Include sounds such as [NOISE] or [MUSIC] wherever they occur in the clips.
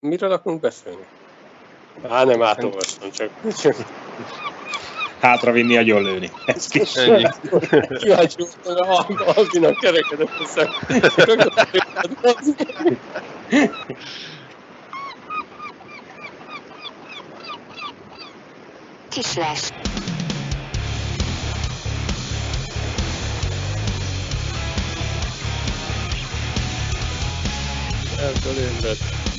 Miről akarunk beszélni? Á, nem átolvastam, csak... [LAUGHS] Hátravinni, agyon lőni. Ez kis. Ennyi. [LAUGHS] Kíváncsi voltam, hogy Albinak kerekedett a szem. Kislás. Fölébredt.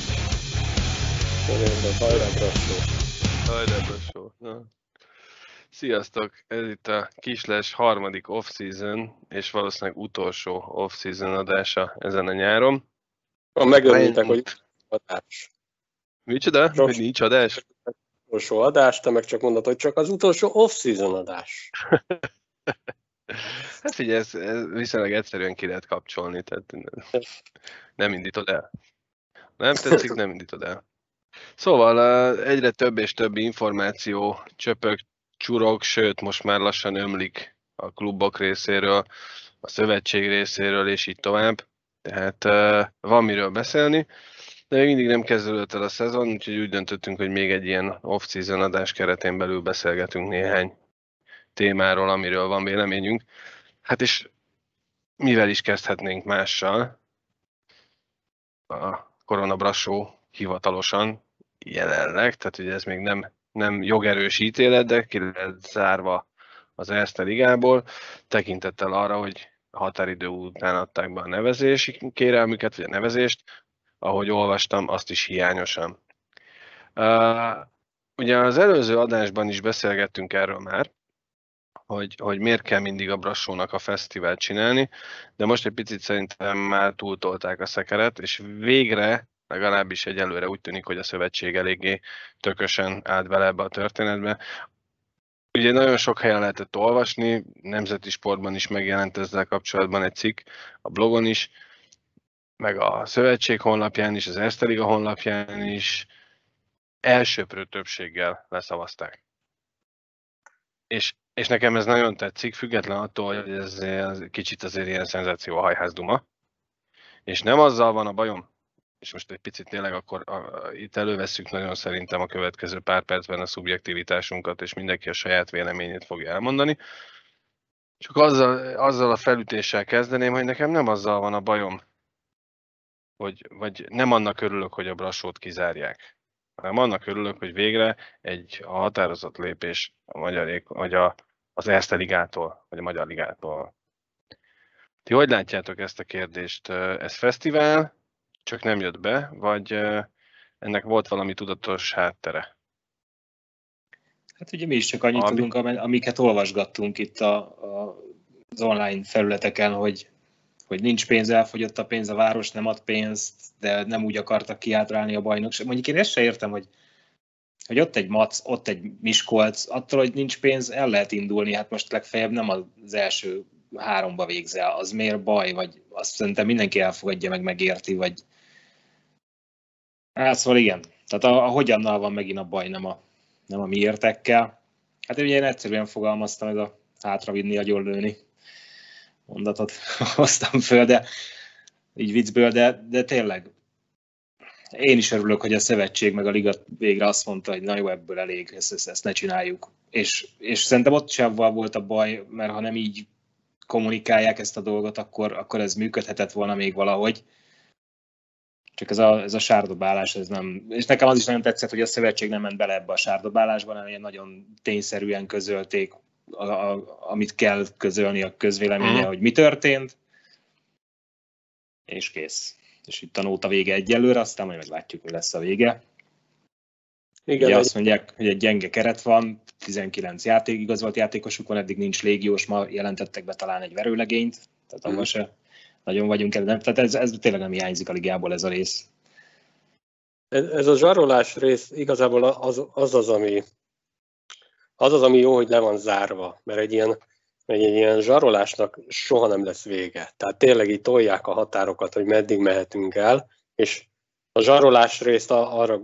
Fölébredt, hajrá, brassó. Hajrá, Brassó. Na. Sziasztok! Ez itt a Kisles harmadik off-season, és valószínűleg utolsó off-season adása ezen a nyáron. Ha megörültek, hogy adás. Micsoda? Sok- Hogy nincs adás? Utolsó adás, te meg csak mondod, hogy csak az utolsó off-season adás. [LAUGHS] Hát figyelj, ez, ez viszonylag egyszerűen ki lehet kapcsolni, tehát nem indítod el. Nem tetszik, nem indítod el. Szóval egyre több és több információ csöpög, csurog, sőt most már lassan ömlik a klubok részéről, a szövetség részéről, és így tovább. Tehát eh, van miről beszélni, de még mindig nem kezdődött el a szezon, úgyhogy úgy döntöttünk, hogy még egy ilyen off-season adás keretén belül beszélgetünk néhány témáról, amiről van véleményünk. Hát és mivel is kezdhetnénk mással? A koronabrassó hivatalosan jelenleg, tehát ugye ez még nem, nem jogerős ítélet, de ki lehet zárva az Erste Ligából, tekintettel arra, hogy határidő után adták be a nevezési kérelmüket, vagy a nevezést, ahogy olvastam, azt is hiányosan. Uh, ugye az előző adásban is beszélgettünk erről már, hogy, hogy miért kell mindig a Brassónak a fesztivált csinálni, de most egy picit szerintem már túltolták a szekeret, és végre, legalábbis egyelőre úgy tűnik, hogy a szövetség eléggé tökösen állt bele ebbe a történetbe. Ugye nagyon sok helyen lehetett olvasni, nemzeti sportban is megjelent ezzel kapcsolatban egy cikk, a blogon is, meg a szövetség honlapján is, az Erste Liga honlapján is elsőprő többséggel leszavazták. És, és nekem ez nagyon tetszik, független attól, hogy ez, ez kicsit azért ilyen szenzációhajházduma. És nem azzal van a bajom, és most egy picit tényleg akkor a, a, itt elővesszük nagyon szerintem a következő pár percben a szubjektivitásunkat, és mindenki a saját véleményét fogja elmondani. Csak azzal, azzal a felütéssel kezdeném, hogy nekem nem azzal van a bajom, hogy, vagy nem annak örülök, hogy a brassót kizárják, hanem annak örülök, hogy végre egy a határozott lépés a magyar, vagy a, az Erste Ligától, vagy a Magyar Ligától. Ti hogy látjátok ezt a kérdést? Ez fesztivál, csak nem jött be, vagy ennek volt valami tudatos háttere? Hát ugye mi is csak annyit Ami- tudunk, ami- amiket olvasgattunk itt a, a, az online felületeken, hogy, hogy nincs pénz, elfogyott a pénz, a város nem ad pénzt, de nem úgy akartak kiátrálni a bajnokság. Mondjuk én ezt se értem, hogy, hogy ott egy Mac, ott egy Miskolc, attól, hogy nincs pénz, el lehet indulni, hát most legfeljebb nem az első háromba végzel, az miért baj, vagy azt szerintem mindenki elfogadja, meg megérti, vagy Hát szóval igen, tehát a, a hogyannal van megint a baj, nem a, nem a miértekkel. Hát ugye én egyszerűen fogalmaztam, ez a hátravinni, agyon lőni mondatot [LAUGHS] hoztam föl, de így viccből, de, de tényleg én is örülök, hogy a szövetség meg a liga végre azt mondta, hogy na jó, ebből elég, ezt, ezt, ezt ne csináljuk. És, és szerintem ott sem volt a baj, mert ha nem így kommunikálják ezt a dolgot, akkor, akkor ez működhetett volna még valahogy. Csak ez a, ez a sárdobálás, ez nem... És nekem az is nagyon tetszett, hogy a szövetség nem ment bele ebbe a sárdobálásba, hanem ilyen nagyon tényszerűen közölték, a, a, amit kell közölni a közvéleménye, Mhm. hogy mi történt, és kész. És itt a nóta vége egyelőre, aztán majd meglátjuk, mi lesz a vége. Igen, Ugye egy, azt mondják, hogy egy gyenge keret van, 19 játék, igazolt játékosuk van, eddig nincs légiós, ma jelentettek be talán egy verőlegényt, tehát abban Mhm. se nagyon vagyunk el. Tehát ez, ez tényleg nem hiányzik a ligából ez a rész. ez, a zsarolás rész igazából az az, az ami az az, ami jó, hogy le van zárva, mert egy ilyen, egy ilyen zsarolásnak soha nem lesz vége. Tehát tényleg így tolják a határokat, hogy meddig mehetünk el, és a zsarolás részt arra,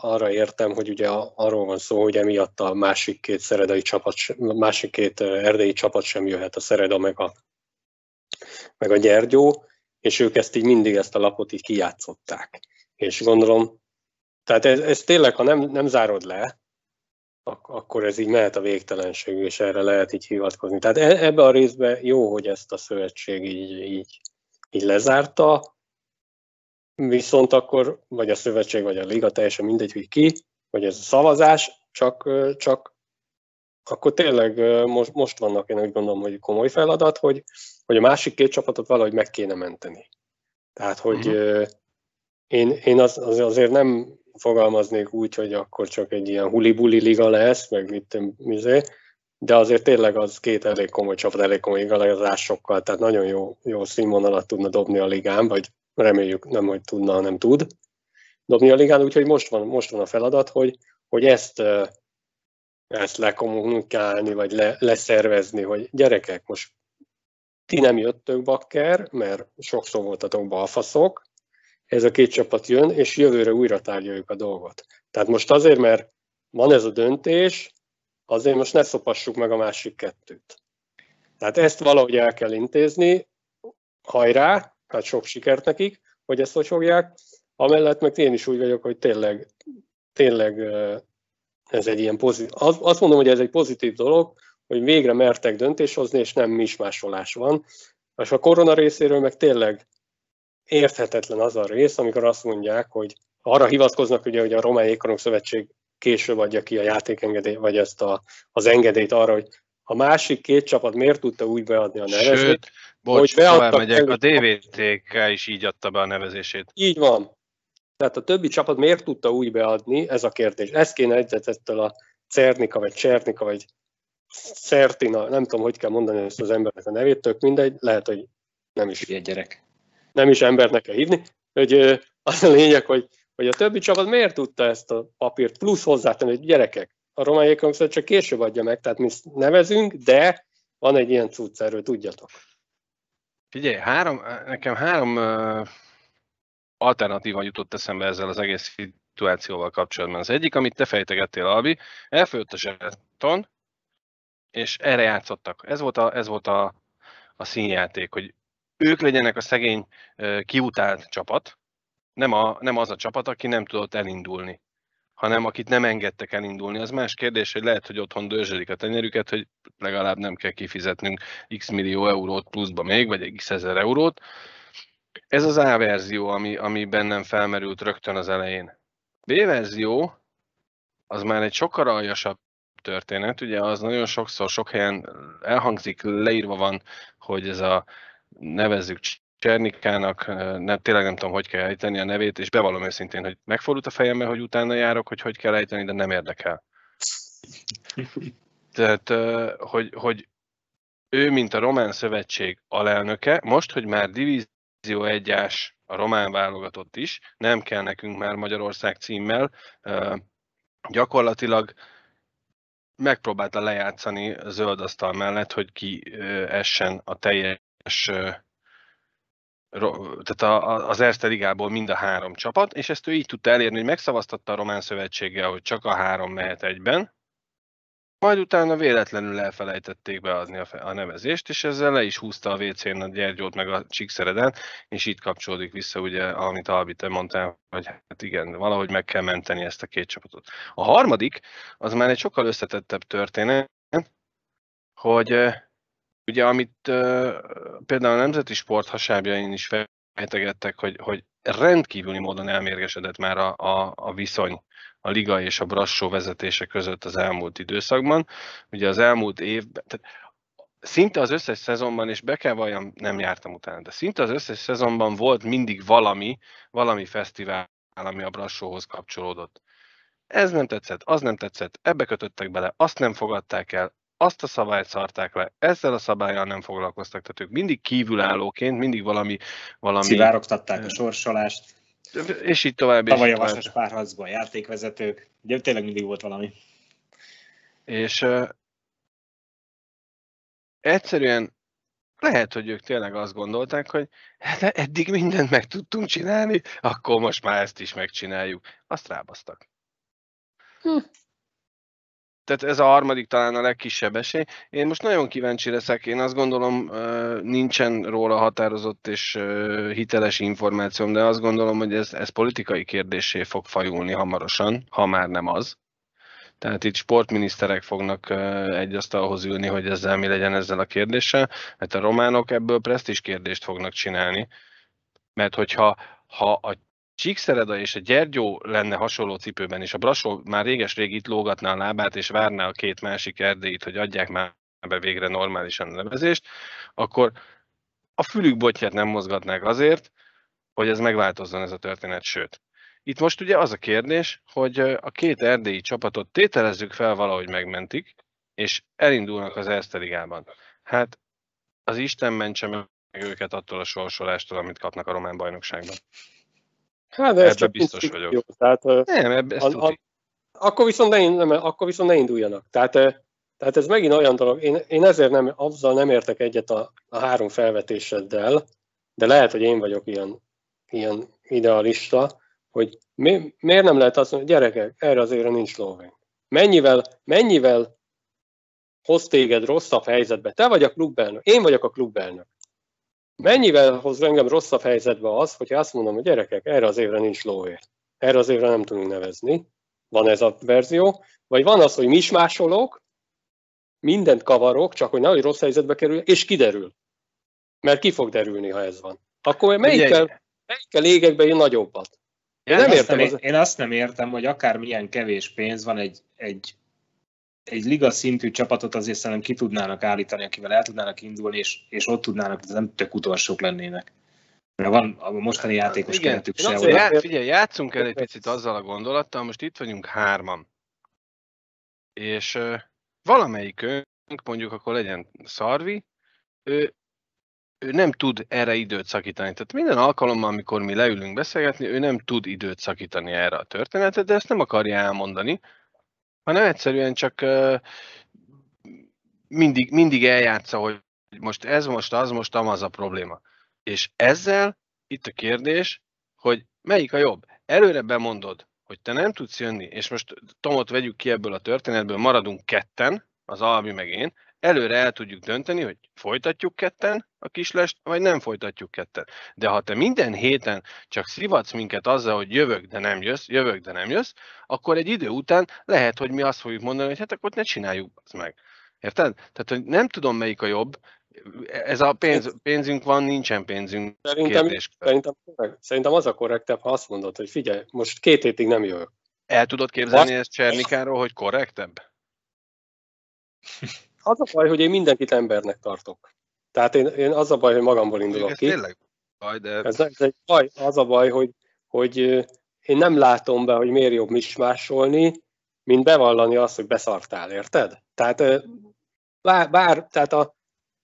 arra értem, hogy ugye arról van szó, hogy emiatt a másik két szeredai csapat, másik két erdélyi csapat sem jöhet, a Szereda meg a, meg a Gyergyó, és ők ezt így mindig ezt a lapot így kijátszották. És gondolom, Tehát ez, ez tényleg, ha nem, nem zárod le, ak- akkor ez így mehet a végtelenség, és erre lehet így hivatkozni. Tehát e- ebbe a részben jó, hogy ezt a szövetség így, így, így lezárta, viszont akkor, vagy a szövetség, vagy a liga, teljesen mindegy, hogy ki, vagy ez a szavazás, csak, csak akkor tényleg most, most vannak, én úgy gondolom, hogy komoly feladat, hogy, hogy a másik két csapatot valahogy meg kéne menteni. Tehát, hogy uh-huh. én, én az, az azért nem fogalmaznék úgy, hogy akkor csak egy ilyen huli-buli liga lesz, meg mit mizé, de azért tényleg az két elég komoly csapat, elég komoly igazásokkal, tehát nagyon jó, jó színvonalat tudna dobni a ligán, vagy reméljük nem, hogy tudna, hanem tud dobni a ligán, úgyhogy most van, most van a feladat, hogy, hogy ezt, ezt lekommunikálni, vagy le, leszervezni, hogy gyerekek, most ti nem jöttök bakker, mert sokszor voltatok balfaszok, ez a két csapat jön, és jövőre újra tárgyaljuk a dolgot. Tehát most azért, mert van ez a döntés, azért most ne szopassuk meg a másik kettőt. Tehát ezt valahogy el kell intézni, hajrá, tehát sok sikert nekik, hogy ezt hogy fogják. Amellett meg én is úgy vagyok, hogy tényleg, tényleg ez egy ilyen pozitív, azt mondom, hogy ez egy pozitív dolog, hogy végre mertek döntés hozni, és nem mismásolás van. És a korona részéről meg tényleg érthetetlen az a rész, amikor azt mondják, hogy arra hivatkoznak, ugye, hogy a Román Ékorong Szövetség később adja ki a játékengedélyt, vagy ezt a, az engedélyt arra, hogy a másik két csapat miért tudta úgy beadni a nevezést. Sőt, bocs, hogy tovább megyek, a DVTK is így adta be a nevezését. Így van. Tehát a többi csapat miért tudta úgy beadni, ez a kérdés. Ezt kéne egyetettől a Cernika, vagy Csernika, vagy Certina, nem tudom, hogy kell mondani ezt az embernek a nevét, tök mindegy, lehet, hogy nem is. Ilyen gyerek nem is embernek kell hívni, hogy az a lényeg, hogy, hogy a többi csapat miért tudta ezt a papírt plusz hozzátenni, hogy gyerekek, a román jégkorongszövet csak később adja meg, tehát mi nevezünk, de van egy ilyen cucc, erről tudjatok. Figyelj, három, nekem három uh, alternatíva jutott eszembe ezzel az egész szituációval kapcsolatban. Az egyik, amit te fejtegettél, Albi, elfőtt a zseton, és erre játszottak. Ez volt a, ez volt a, a színjáték, hogy ők legyenek a szegény kiutált csapat, nem, a, nem az a csapat, aki nem tudott elindulni, hanem akit nem engedtek elindulni. Az más kérdés, hogy lehet, hogy otthon dörzsölik a tenyerüket, hogy legalább nem kell kifizetnünk x millió eurót pluszba még, vagy x ezer eurót. Ez az A verzió, ami, ami bennem felmerült rögtön az elején. B verzió, az már egy sokkal aljasabb történet, ugye az nagyon sokszor, sok helyen elhangzik, leírva van, hogy ez a nevezzük Csernikának, nem, tényleg nem tudom, hogy kell ejteni a nevét, és bevallom őszintén, hogy megfordult a fejembe, hogy utána járok, hogy hogy kell ejteni, de nem érdekel. [LAUGHS] Tehát, hogy, hogy ő, mint a Román Szövetség alelnöke, most, hogy már divízió egyás a román válogatott is, nem kell nekünk már Magyarország címmel, gyakorlatilag megpróbálta lejátszani a zöld asztal mellett, hogy ki essen a teljes tehát az Erste Ligából mind a három csapat, és ezt ő így tudta elérni, hogy megszavaztatta a Román Szövetséggel, hogy csak a három mehet egyben, majd utána véletlenül elfelejtették beadni a, a nevezést, és ezzel le is húzta a WC-n a Gyergyót meg a Csíkszereden, és itt kapcsolódik vissza, ugye, amit Albi te mondtál, hogy hát igen, valahogy meg kell menteni ezt a két csapatot. A harmadik, az már egy sokkal összetettebb történet, hogy Ugye, amit például a Nemzeti Sport hasábjain is fejtegettek, hogy, hogy rendkívüli módon elmérgesedett már a, a, a viszony a liga és a Brassó vezetése között az elmúlt időszakban. Ugye az elmúlt évben, tehát szinte az összes szezonban, és be kell valljam, nem jártam utána, de szinte az összes szezonban volt mindig valami, valami fesztivál, ami a Brassóhoz kapcsolódott. Ez nem tetszett, az nem tetszett, ebbe kötöttek bele, azt nem fogadták el, azt a szabályt szarták le, ezzel a szabályjal nem foglalkoztak, tehát ők mindig kívülállóként, mindig valami... valami Szivárogtatták a sorsolást. És így tovább. Tavaly a vasas párharcban játékvezetők, ugye tényleg mindig volt valami. És uh, egyszerűen lehet, hogy ők tényleg azt gondolták, hogy hát eddig mindent meg tudtunk csinálni, akkor most már ezt is megcsináljuk. Azt rábasztak. Hm. Tehát ez a harmadik talán a legkisebb esély. Én most nagyon kíváncsi leszek, én azt gondolom nincsen róla határozott és hiteles információm, de azt gondolom, hogy ez, ez politikai kérdésé fog fajulni hamarosan, ha már nem az. Tehát itt sportminiszterek fognak egy asztalhoz ülni, hogy ezzel mi legyen ezzel a kérdéssel, mert a románok ebből presztis kérdést fognak csinálni. Mert hogyha ha a Csíkszereda és a Gyergyó lenne hasonló cipőben, és a Brasó már réges-rég itt lógatná a lábát, és várná a két másik erdélyt, hogy adják már be végre normálisan a nevezést, akkor a fülük botját nem mozgatnák azért, hogy ez megváltozzon ez a történet, sőt. Itt most ugye az a kérdés, hogy a két erdélyi csapatot tételezzük fel, valahogy megmentik, és elindulnak az Eszterigában. Hát az Isten mentse meg őket attól a sorsolástól, amit kapnak a román bajnokságban. Hát, de ez csak biztos vagyok. Jó, tehát, nem, ebbe a, a, akkor, viszont ne, nem, akkor viszont ne induljanak. Tehát, tehát ez megint olyan dolog, én, én ezért nem, azzal nem értek egyet a, a három felvetéseddel, de lehet, hogy én vagyok ilyen, ilyen idealista, hogy mi, miért nem lehet azt mondani, gyerekek, erre az ére nincs lóvény. Mennyivel, mennyivel hoz téged rosszabb helyzetbe? Te vagy a klubelnök, én vagyok a klubelnök. Mennyivel hoz engem rosszabb helyzetbe az, hogyha azt mondom, hogy gyerekek, erre az évre nincs lóvé. Erre az évre nem tudunk nevezni. Van ez a verzió. Vagy van az, hogy mi is másolok, mindent kavarok, csak hogy nehogy rossz helyzetbe kerül, és kiderül. Mert ki fog derülni, ha ez van. Akkor melyikkel, melyikkel égek be én nagyobbat? Én, én, nem értem azt nem, az... én azt nem értem, hogy akármilyen kevés pénz van egy, egy egy liga szintű csapatot azért szerintem ki tudnának állítani, akivel el tudnának indulni, és, és ott tudnának, de nem tök utolsók lennének. Mert van a mostani játékos Igen. keretük se. Azért, já, figyelj, játszunk el egy picit azzal a gondolattal, most itt vagyunk hárman. És uh, valamelyikünk, mondjuk akkor legyen Szarvi, ő, ő nem tud erre időt szakítani. Tehát minden alkalommal, amikor mi leülünk beszélgetni, ő nem tud időt szakítani erre a történetet, de ezt nem akarja elmondani, hanem egyszerűen csak mindig, mindig eljátsza, hogy most ez, most az, most amaz a probléma. És ezzel itt a kérdés, hogy melyik a jobb. Előre bemondod, hogy te nem tudsz jönni, és most Tomot vegyük ki ebből a történetből, maradunk ketten, az Albi meg én, előre el tudjuk dönteni, hogy folytatjuk ketten a kislest, vagy nem folytatjuk ketten. De ha te minden héten csak szivatsz minket azzal, hogy jövök, de nem jössz, jövök, de nem jössz, akkor egy idő után lehet, hogy mi azt fogjuk mondani, hogy hát akkor ne csináljuk azt meg. Érted? Tehát, hogy nem tudom, melyik a jobb. Ez a pénz, pénzünk van, nincsen pénzünk. Szerintem, szerintem, szerintem az a korrektebb, ha azt mondod, hogy figyelj, most két hétig nem jövök. El tudod képzelni ezt Csernikáról, hogy korrektebb? [LAUGHS] Az a baj, hogy én mindenkit embernek tartok. Tehát én, én az a baj, hogy magamból indulok ez ki. tényleg baj, de... Ez, ez egy baj, az a baj, hogy, hogy én nem látom be, hogy miért jobb mismásolni, mint bevallani azt, hogy beszartál, érted? Tehát bár, bár tehát a,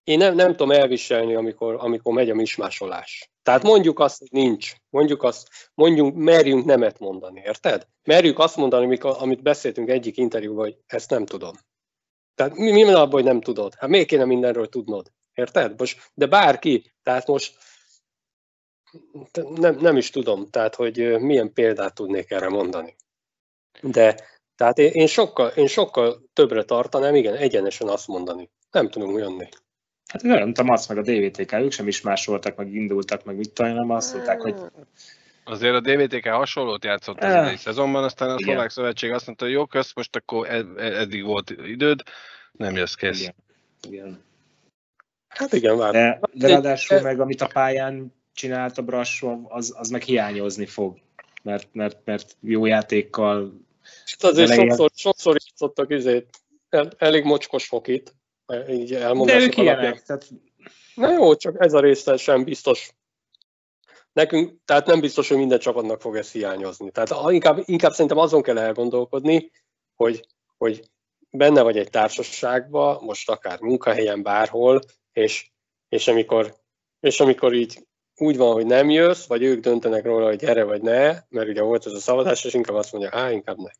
én nem, nem tudom elviselni, amikor, amikor megy a mismásolás. Tehát mondjuk azt, hogy nincs. Mondjuk azt, mondjunk, merjünk nemet mondani, érted? Merjük azt mondani, amikor, amit beszéltünk egyik interjúban, hogy ezt nem tudom. Tehát mi, mi van abban, hogy nem tudod? Hát miért kéne mindenről tudnod? Érted? Most, de bárki, tehát most nem, nem is tudom, tehát hogy milyen példát tudnék erre mondani. De tehát én, én, sokkal, én sokkal többre tartanám, igen, egyenesen azt mondani. Nem tudunk jönni. Hát nem tudom, azt meg a DVTK, ők sem is másoltak, meg indultak, meg mit tudom, nem azt mondták, hogy Azért a DVTK hasonlót játszott az idei szezonban, aztán a Szlovák Szövetség azt mondta, hogy jó, kösz, most akkor ed- eddig volt időd, nem jössz kész. Igen. igen. Hát igen, vár. De, de ráadásul meg amit a pályán csinált a Brassov, az, az meg hiányozni fog. Mert, mert, mert jó játékkal... Hát azért elején... sokszor, sokszor játszottak izét, el, elég mocskos fokit, így elmondások De ők ilyenek, tehát... Na jó, csak ez a része sem biztos Nekünk, tehát nem biztos, hogy minden csapatnak fog ez hiányozni. Tehát inkább, inkább szerintem azon kell elgondolkodni, hogy, hogy benne vagy egy társaságban, most akár munkahelyen, bárhol, és, és, amikor, és amikor így úgy van, hogy nem jössz, vagy ők döntenek róla, hogy gyere vagy ne, mert ugye volt ez a szavazás, és inkább azt mondja, á, inkább ne.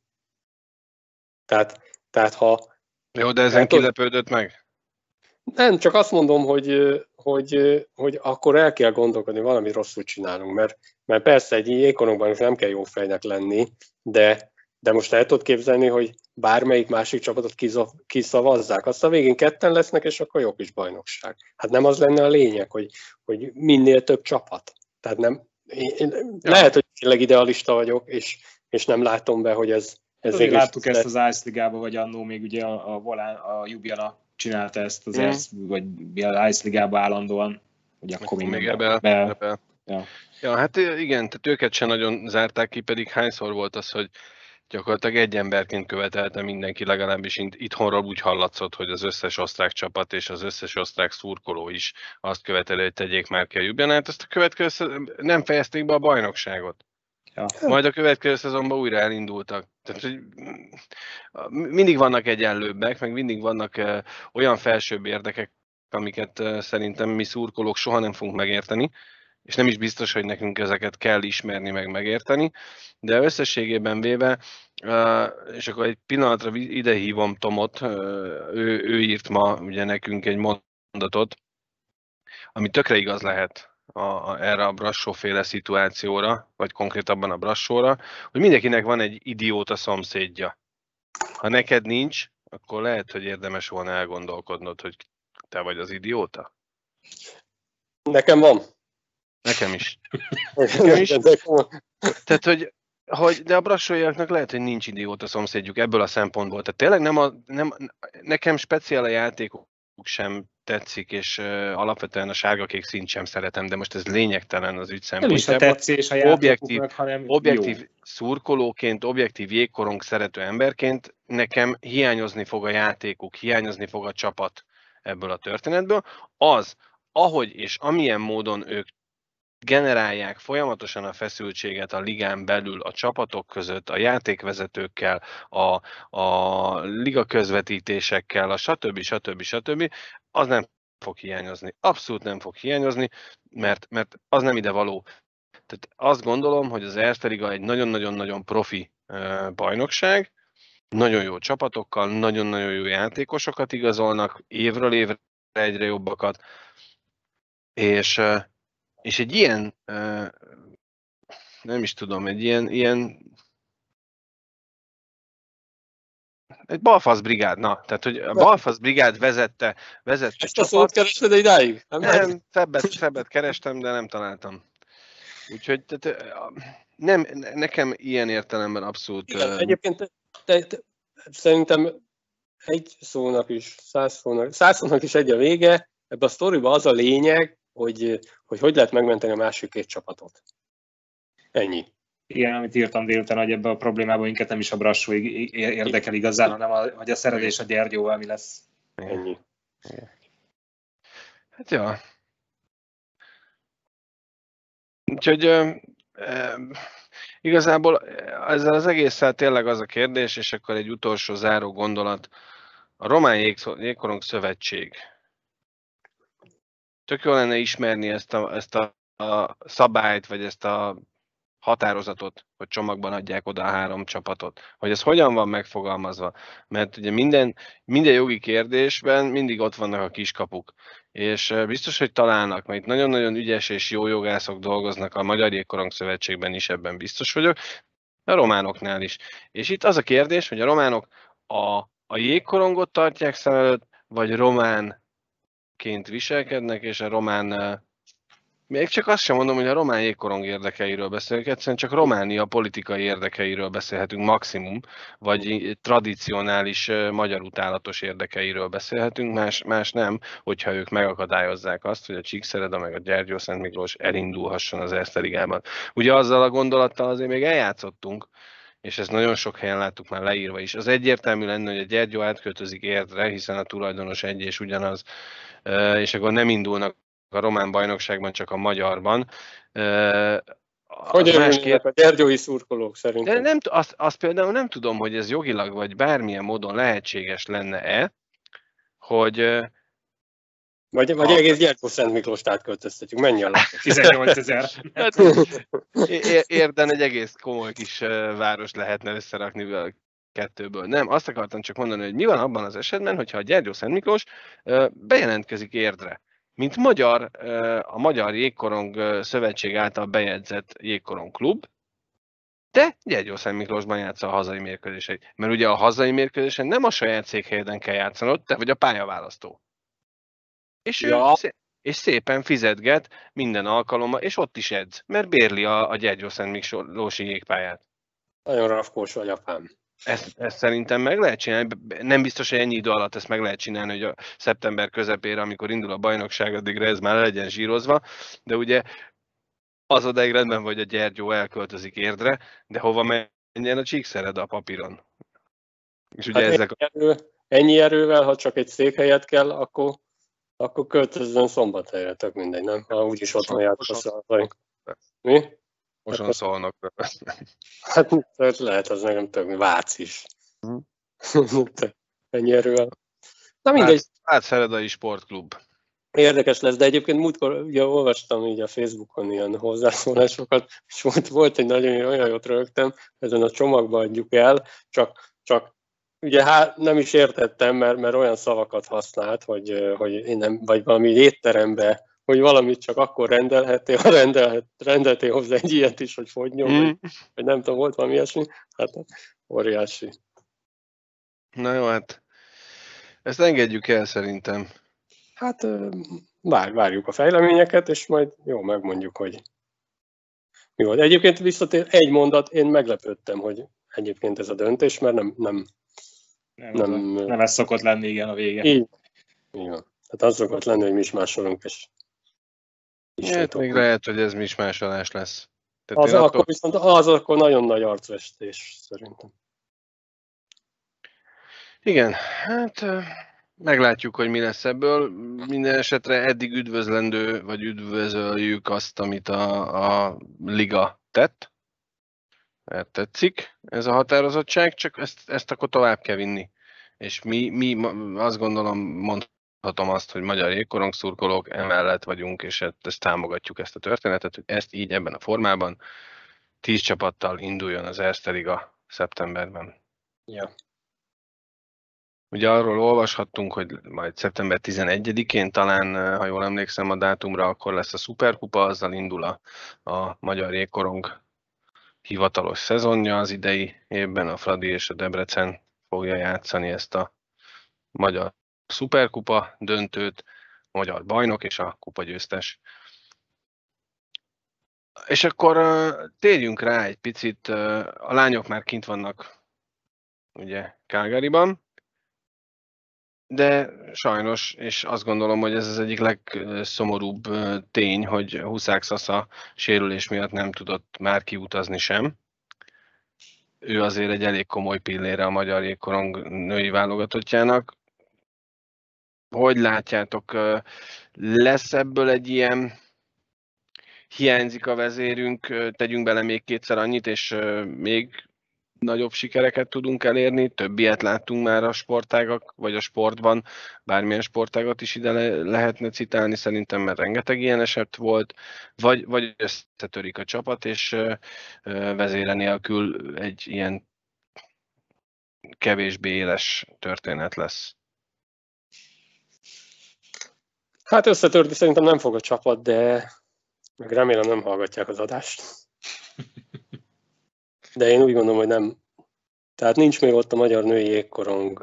Tehát, tehát ha... Jó, de ezen kilepődött meg? Nem, csak azt mondom, hogy, hogy, hogy akkor el kell gondolkodni, valami rosszul csinálunk, mert, mert persze egy ékonokban nem kell jó fejnek lenni, de, De most el tudod képzelni, hogy bármelyik másik csapatot kiszavazzák, azt a végén ketten lesznek, és akkor jó kis bajnokság. Hát nem az lenne a lényeg, hogy, hogy minél több csapat. Tehát nem, én, ja. lehet, hogy tényleg idealista vagyok, és, és nem látom be, hogy ez, ez végül láttuk ezt az Ice vagy annó még ugye a, a, Volán, a Jubiana csinálta ezt az mm. vagy az Ice Ligába állandóan, hogy akkor még, még ebbe, be, ebbe. Ja. ja, hát igen, tehát őket sem nagyon zárták ki, pedig hányszor volt az, hogy gyakorlatilag egy emberként követelte mindenki, legalábbis itthonról úgy hallatszott, hogy az összes osztrák csapat és az összes osztrák szurkoló is azt követeli, hogy tegyék már ki a Jubjanát. Ezt a következő nem fejezték be a bajnokságot. Ja. Majd a következő szezonban újra elindultak. Tehát, hogy mindig vannak egyenlőbbek, meg mindig vannak olyan felsőbb érdekek, amiket szerintem mi szurkolók soha nem fogunk megérteni, és nem is biztos, hogy nekünk ezeket kell ismerni, meg megérteni, de összességében véve, és akkor egy pillanatra ide hívom Tomot, ő, ő írt ma ugye nekünk egy mondatot, ami tökre igaz lehet a, a, erre a Brassó féle szituációra, vagy konkrétabban a Brassóra, hogy mindenkinek van egy idióta szomszédja. Ha neked nincs, akkor lehet, hogy érdemes volna elgondolkodnod, hogy te vagy az idióta. Nekem van. Nekem is. [LAUGHS] Nekem is. Tehát, hogy, hogy de a brassóiaknak lehet, hogy nincs idióta szomszédjuk ebből a szempontból. Tehát tényleg nem a, nem, nekem speciál a játékok sem tetszik, és uh, alapvetően a sárga-kék szint sem szeretem, de most ez lényegtelen az ügy szempontjából. Nem is a tetszés a objektív, hanem objektív jó. szurkolóként, objektív jégkorong szerető emberként nekem hiányozni fog a játékuk, hiányozni fog a csapat ebből a történetből. Az, ahogy és amilyen módon ők generálják folyamatosan a feszültséget a ligán belül, a csapatok között, a játékvezetőkkel, a, a liga közvetítésekkel, a stb. stb. stb. az nem fog hiányozni. Abszolút nem fog hiányozni, mert, mert az nem ide való. Tehát azt gondolom, hogy az Erste Liga egy nagyon-nagyon-nagyon profi bajnokság, nagyon jó csapatokkal, nagyon-nagyon jó játékosokat igazolnak, évről évre egyre jobbakat, és és egy ilyen, nem is tudom, egy ilyen, ilyen egy balfasz brigád, na, tehát hogy a balfasz brigád vezette, vezette Ezt a szót kerested idáig? Nem, nem szebbet, szebbet kerestem, de nem találtam. Úgyhogy tehát, nem, nekem ilyen értelemben abszolút... Igen, egyébként te, te, te, szerintem egy szónak is, száz szónak, száz szónak is egy a vége, ebbe a sztoriba az a lényeg, hogy, hogy hogy lehet megmenteni a másik két csapatot. Ennyi. Igen, amit írtam délután, hogy ebbe a problémában minket nem is a Brassó érdekel igazán, hanem a, hogy a szerelés a Gyergyóval mi lesz. Ennyi. Hát ja. Úgyhogy e, e, igazából ezzel az egésszel tényleg az a kérdés, és akkor egy utolsó záró gondolat. A Román Jégkorong Szövetség tök jó lenne ismerni ezt a, ezt a, a szabályt, vagy ezt a határozatot, hogy csomagban adják oda a három csapatot. Hogy ez hogyan van megfogalmazva. Mert ugye minden, minden jogi kérdésben mindig ott vannak a kiskapuk. És biztos, hogy találnak, mert itt nagyon-nagyon ügyes és jó jogászok dolgoznak a Magyar Jégkorong Szövetségben is, ebben biztos vagyok, a románoknál is. És itt az a kérdés, hogy a románok a, a jégkorongot tartják szem előtt, vagy román ként viselkednek, és a román még csak azt sem mondom, hogy a román jégkorong érdekeiről beszélünk, egyszerűen csak Románia politikai érdekeiről beszélhetünk maximum, vagy tradicionális magyar utálatos érdekeiről beszélhetünk, más, más nem, hogyha ők megakadályozzák azt, hogy a Csíkszereda meg a Gyergyó Szent Miklós elindulhasson az Eszterigában. Ugye azzal a gondolattal azért még eljátszottunk, és ezt nagyon sok helyen láttuk már leírva is. Az egyértelmű lenne, hogy a Gyergyó átköltözik Érdre, hiszen a tulajdonos egy és ugyanaz, és akkor nem indulnak a román bajnokságban, csak a magyarban. Hogy másképp... a gyergyói szurkolók szerintem? De nem, azt, azt például nem tudom, hogy ez jogilag vagy bármilyen módon lehetséges lenne-e, hogy vagy, vagy a... egész Gyergyó Szent Miklós átköltöztetjük, mennyi a lakos? 18 ezer. [LAUGHS] Hát, érden egy egész komoly kis város lehetne összerakni a kettőből. Nem, azt akartam csak mondani, hogy mi van abban az esetben, hogyha a Gyergyó Szent Miklós bejelentkezik érdre mint magyar, a Magyar Jégkorong Szövetség által bejegyzett jégkorong klub, de Gyergyószent Miklósban játsza a hazai mérkőzéseit. Mert ugye a hazai mérkőzésen nem a saját székhelyeden kell játszanod, te vagy a pályaválasztó. És, ja. ő, és szépen fizetget minden alkalommal, és ott is edz, mert bérli a, a Gyergyószent Miklósi jégpályát. Nagyon rafkós vagy, apám. Ezt, ezt szerintem meg lehet csinálni. Nem biztos, hogy ennyi idő alatt ezt meg lehet csinálni, hogy a szeptember közepére, amikor indul a bajnokság, addigra ez már legyen zsírozva. De ugye az odáig rendben vagy a Gyergyó elköltözik érdre, de hova menjen a csíkszered a papíron? És ugye hát ezek ennyi, erő, ennyi erővel, ha csak egy székhelyet kell, akkor, akkor költözön szombathelyre, tök mindegy, nem? Ha úgyis otthon játszasz a Mi? Moson hát, szólnak. Hát lehet, az nekem tök Vác is. [LAUGHS] Hm. ennyi erővel. Na mindegy. Vác Szeredai Sportklub. Érdekes lesz, de egyébként múltkor ugye olvastam így a Facebookon ilyen hozzászólásokat, és volt, volt egy nagyon olyan jót rögtem, ezen a csomagba adjuk el, csak, csak ugye hát nem is értettem, mert, mert olyan szavakat használt, hogy, hogy én nem, vagy valami étterembe, hogy valamit csak akkor rendelhettél, ha rendelhet, rendeltél hozzá egy ilyet is, hogy fogyjon, mm. vagy, vagy nem tudom, volt valami ilyesmi, hát óriási. Na jó, hát ezt engedjük el szerintem hát vár, várjuk a fejleményeket, és majd jó, megmondjuk, hogy mi volt. Egyébként visszatér egy mondat, én meglepődtem, hogy egyébként ez a döntés, mert nem... Nem, nem, nem, nem ez szokott lenni, igen, a vége. Így, van. Tehát az szokott lenni, hogy mi is másolunk, és... Hát még lehet, hogy ez mi is másolás lesz. Tehát az akkor attól... viszont az akkor nagyon nagy arcvestés szerintem. Igen, hát Meglátjuk, hogy mi lesz ebből. Minden esetre eddig üdvözlendő, vagy üdvözöljük azt, amit a, a liga tett. Mert tetszik ez a határozottság, csak ezt, ezt akkor tovább kell vinni. És mi, mi azt gondolom, mondhatom azt, hogy magyar jégkorong szurkolók emellett vagyunk, és ezt, ezt támogatjuk ezt a történetet, hogy ezt így ebben a formában tíz csapattal induljon az Erste Liga szeptemberben. Ja. Ugye arról olvashattunk, hogy majd szeptember 11-én talán, ha jól emlékszem a dátumra, akkor lesz a Superkupa, azzal indul a, a Magyar Jégkorong hivatalos szezonja az idei évben. A Fradi és a Debrecen fogja játszani ezt a Magyar Superkupa döntőt, magyar bajnok és a kupa győztes. És akkor térjünk rá egy picit, a lányok már kint vannak ugye Calgaryban, de sajnos, és azt gondolom, hogy ez az egyik legszomorúbb tény, hogy Huszák Szasza sérülés miatt nem tudott már kiutazni sem. Ő azért egy elég komoly pillére a magyar jégkorong női válogatottjának. Hogy látjátok, lesz ebből egy ilyen hiányzik a vezérünk, tegyünk bele még kétszer annyit, és még nagyobb sikereket tudunk elérni, több ilyet láttunk már a sportágak, vagy a sportban, bármilyen sportágat is ide le- lehetne citálni, szerintem, mert rengeteg ilyen eset volt, vagy, vagy összetörik a csapat, és vezére nélkül egy ilyen kevésbé éles történet lesz. Hát összetörni szerintem nem fog a csapat, de meg remélem nem hallgatják az adást de én úgy gondolom, hogy nem. Tehát nincs még ott a magyar női jégkorong,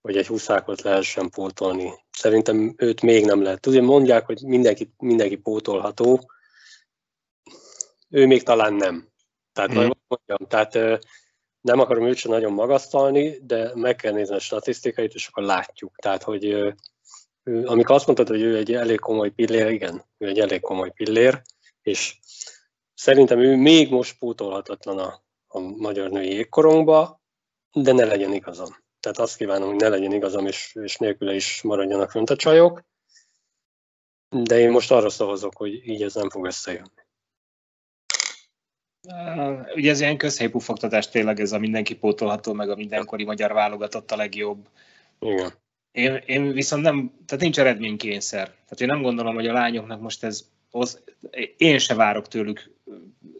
hogy egy huszákot lehessen pótolni. Szerintem őt még nem lehet. Ugye mondják, hogy mindenki, mindenki pótolható, ő még talán nem. Tehát, mm. mondjam, tehát nem akarom őt sem nagyon magasztalni, de meg kell nézni a statisztikait, és akkor látjuk. Tehát, hogy amikor azt mondtad, hogy ő egy elég komoly pillér, igen, ő egy elég komoly pillér, és Szerintem ő még most pótolhatatlan a, a magyar női jégkorongba, de ne legyen igazam. Tehát azt kívánom, hogy ne legyen igazam, és, és nélküle is maradjanak fönt a csajok. De én most arra szavazok, hogy így ez nem fog összejönni. Ugye ez ilyen közhelypufogtatás tényleg ez a mindenki pótolható, meg a mindenkori magyar válogatott a legjobb. Igen. Én, én viszont nem, tehát nincs eredménykényszer. Tehát én nem gondolom, hogy a lányoknak most ez, az, én se várok tőlük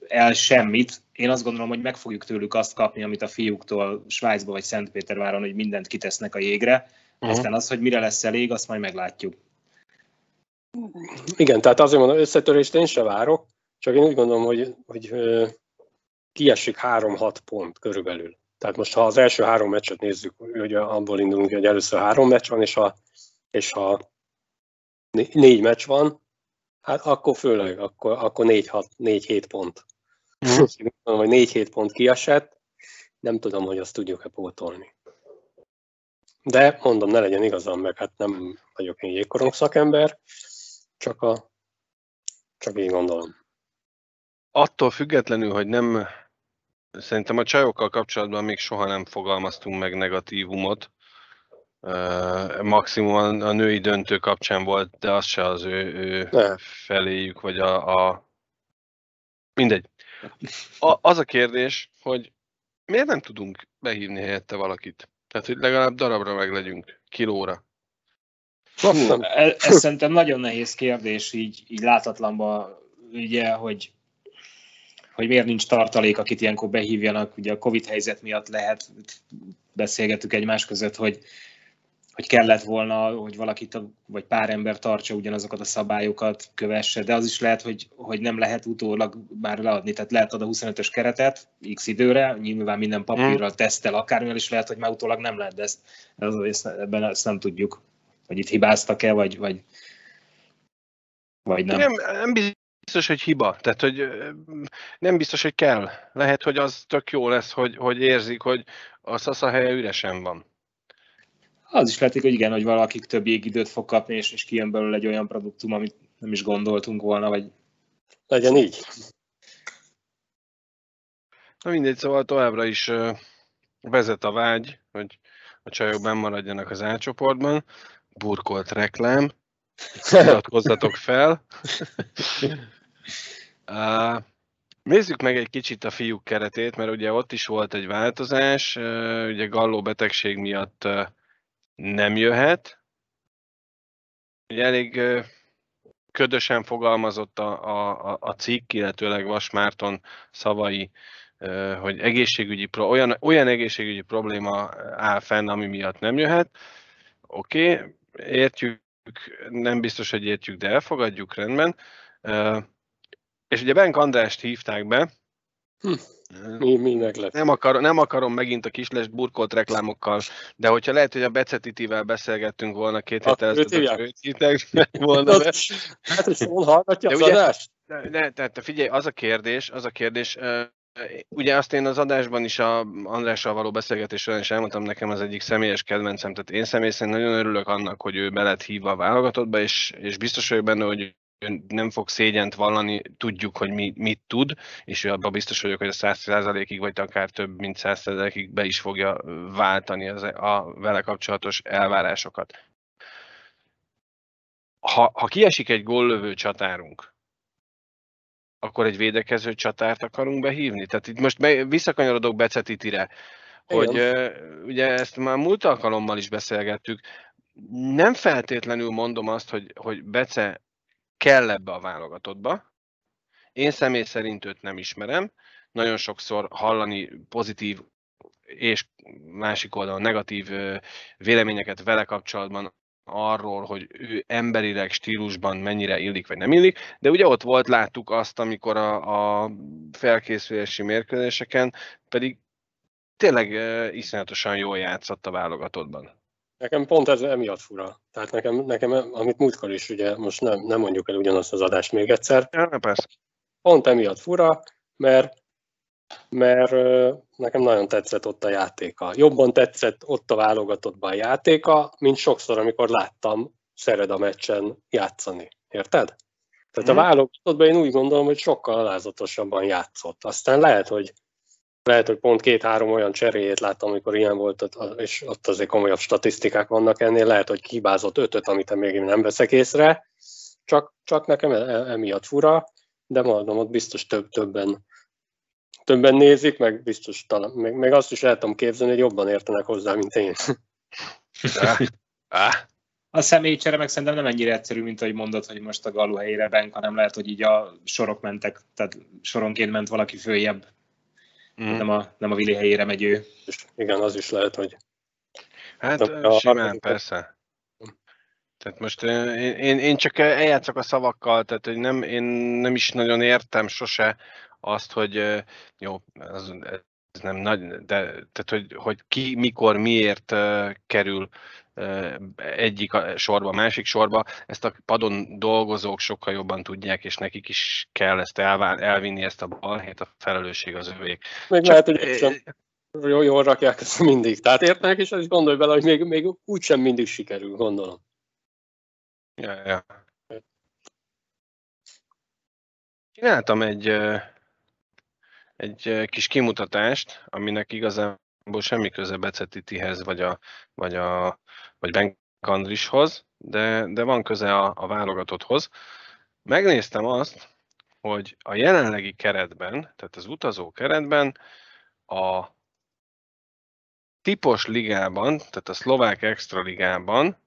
el semmit. Én azt gondolom, hogy meg fogjuk tőlük azt kapni, amit a fiúktól Svájcba vagy Szentpéterváron, hogy mindent kitesznek a jégre. Uh-huh. Aztán az, hogy mire lesz elég, azt majd meglátjuk. Igen, tehát azért mondom, összetörést én sem várok, csak én úgy gondolom, hogy, hogy kiesik 3-6 pont körülbelül. Tehát most ha az első három meccset nézzük, hogy abból indulunk, hogy először három meccs van, és ha, és ha négy meccs van, hát akkor főleg, akkor, akkor 4-7 pont. Mm. [LAUGHS] vagy 4-7 pont kiesett, nem tudom, hogy azt tudjuk-e pótolni. De mondom, ne legyen igazam, meg hát nem vagyok én jégkorong szakember, csak, a, csak így gondolom. Attól függetlenül, hogy nem, szerintem a csajokkal kapcsolatban még soha nem fogalmaztunk meg negatívumot. Maximum a női döntő kapcsán volt, de az se az ő, ő feléjük, vagy a, a... Mindegy. A, az a kérdés, hogy miért nem tudunk behívni helyette valakit? Tehát, hogy legalább darabra meg legyünk, kilóra. Ez, ez szerintem nagyon nehéz kérdés, így, így látatlanban, ugye, hogy, hogy miért nincs tartalék, akit ilyenkor behívjanak. Ugye a Covid helyzet miatt lehet, beszélgettük egymás között, hogy, hogy kellett volna, hogy valakit, vagy pár ember tartsa ugyanazokat a szabályokat, kövesse, de az is lehet, hogy, hogy nem lehet utólag már leadni, tehát lehet ad a 25-ös keretet x időre, nyilván minden papírral hmm. tesztel, akármivel is lehet, hogy már utólag nem lehet, de ezt, ezt, ebben ezt nem tudjuk, hogy itt hibáztak-e, vagy, vagy, vagy nem. nem. Nem biztos, hogy hiba, tehát hogy nem biztos, hogy kell. Lehet, hogy az tök jó lesz, hogy, hogy érzik, hogy a szasza helye üresen van az is lehet, hogy igen, hogy valakik több jégidőt fog kapni, és, és kijön belőle egy olyan produktum, amit nem is gondoltunk volna, vagy... Legyen így. Na mindegy, szóval továbbra is vezet a vágy, hogy a csajok benn maradjanak az átcsoportban. Burkolt reklám. Iratkozzatok fel. uh, Nézzük meg egy kicsit a fiúk keretét, mert ugye ott is volt egy változás, ugye Galló betegség miatt nem jöhet. Ugye elég ködösen fogalmazott a, a, a cikk, illetőleg Vas Márton szavai, hogy egészségügyi, olyan, olyan egészségügyi probléma áll fenn, ami miatt nem jöhet. Oké, okay, értjük, nem biztos, hogy értjük, de elfogadjuk, rendben. És ugye Benk Andrást hívták be, hm. Mi, mi? Nem, akar, nem akarom megint a kisles burkolt reklámokkal, de hogyha lehet, hogy a Becetitivel beszélgettünk volna két héttel ezelőtt, őt hívták [LAUGHS] volna be. Hát, hogy hol hallgatja az adást? Ne, tehát figyelj, az a kérdés, az a kérdés, Ugye azt én az adásban is a Andrással való beszélgetés során is elmondtam, nekem az egyik személyes kedvencem, tehát én személy szerint nagyon örülök annak, hogy ő be lett hívva a válogatottba, és, és biztos vagyok benne, hogy nem fog szégyent vallani, tudjuk, hogy mi, mit tud, és abban biztos vagyok, hogy a 100%-ig, vagy akár több mint 100%-ig be is fogja váltani az, a vele kapcsolatos elvárásokat. Ha, ha kiesik egy góllövő csatárunk, akkor egy védekező csatárt akarunk behívni? Tehát itt most visszakanyarodok Becetitire, hogy uh, ugye ezt már múlt alkalommal is beszélgettük, nem feltétlenül mondom azt, hogy, hogy Bece kell ebbe a válogatottba. Én személy szerint őt nem ismerem. Nagyon sokszor hallani pozitív és másik oldalon negatív véleményeket vele kapcsolatban arról, hogy ő emberileg, stílusban mennyire illik, vagy nem illik, de ugye ott volt, láttuk azt, amikor a, a felkészülési mérkőzéseken pedig tényleg iszonyatosan jól játszott a válogatottban. Nekem pont ez emiatt fura. Tehát nekem, nekem amit múltkor is, ugye most nem, nem mondjuk el ugyanazt az adást még egyszer. Ja, persze. Pont emiatt fura, mert, mert nekem nagyon tetszett ott a játéka. Jobban tetszett ott a válogatottban a játéka, mint sokszor, amikor láttam Szered a meccsen játszani. Érted? Tehát a mhm. válogatottban én úgy gondolom, hogy sokkal alázatosabban játszott. Aztán lehet, hogy lehet, hogy pont két-három olyan cseréjét láttam, amikor ilyen volt, és ott azért komolyabb statisztikák vannak ennél, lehet, hogy kibázott ötöt, amit még nem veszek észre, csak, csak nekem e, e, emiatt fura, de mondom, ott biztos több-többen többen nézik, meg biztos talán, meg, meg azt is lehet tudom képzelni, hogy jobban értenek hozzá, mint én. A személycsere meg szerintem nem ennyire egyszerű, mint ahogy mondod, hogy most a Galu helyére Benk, hanem lehet, hogy így a sorok mentek, tehát soronként ment valaki följebb Mm. Nem, a, nem a Vili helyére megy ő. Igen, az is lehet, hogy... Hát a, simán, a... persze. Tehát most én, én, én csak eljátszok a szavakkal, tehát hogy nem, én nem is nagyon értem sose azt, hogy jó, az, ez nem nagy, de tehát, hogy, hogy ki, mikor, miért kerül egyik sorba, másik sorba, ezt a padon dolgozók sokkal jobban tudják, és nekik is kell ezt elvinni, ezt a balhét, a felelősség az övék. Még Csak, lehet, hogy sem jó, jól rakják ezt mindig. Tehát értenek, és azt gondolj bele, hogy még, még úgysem mindig sikerül, gondolom. Ja, ja. Csináltam egy, egy kis kimutatást, aminek igazán semmi köze Becetitihez, vagy a, vagy a vagy Ben Kandrishoz, de, de van köze a, a válogatotthoz. Megnéztem azt, hogy a jelenlegi keretben, tehát az utazó keretben a tipos ligában, tehát a szlovák extra ligában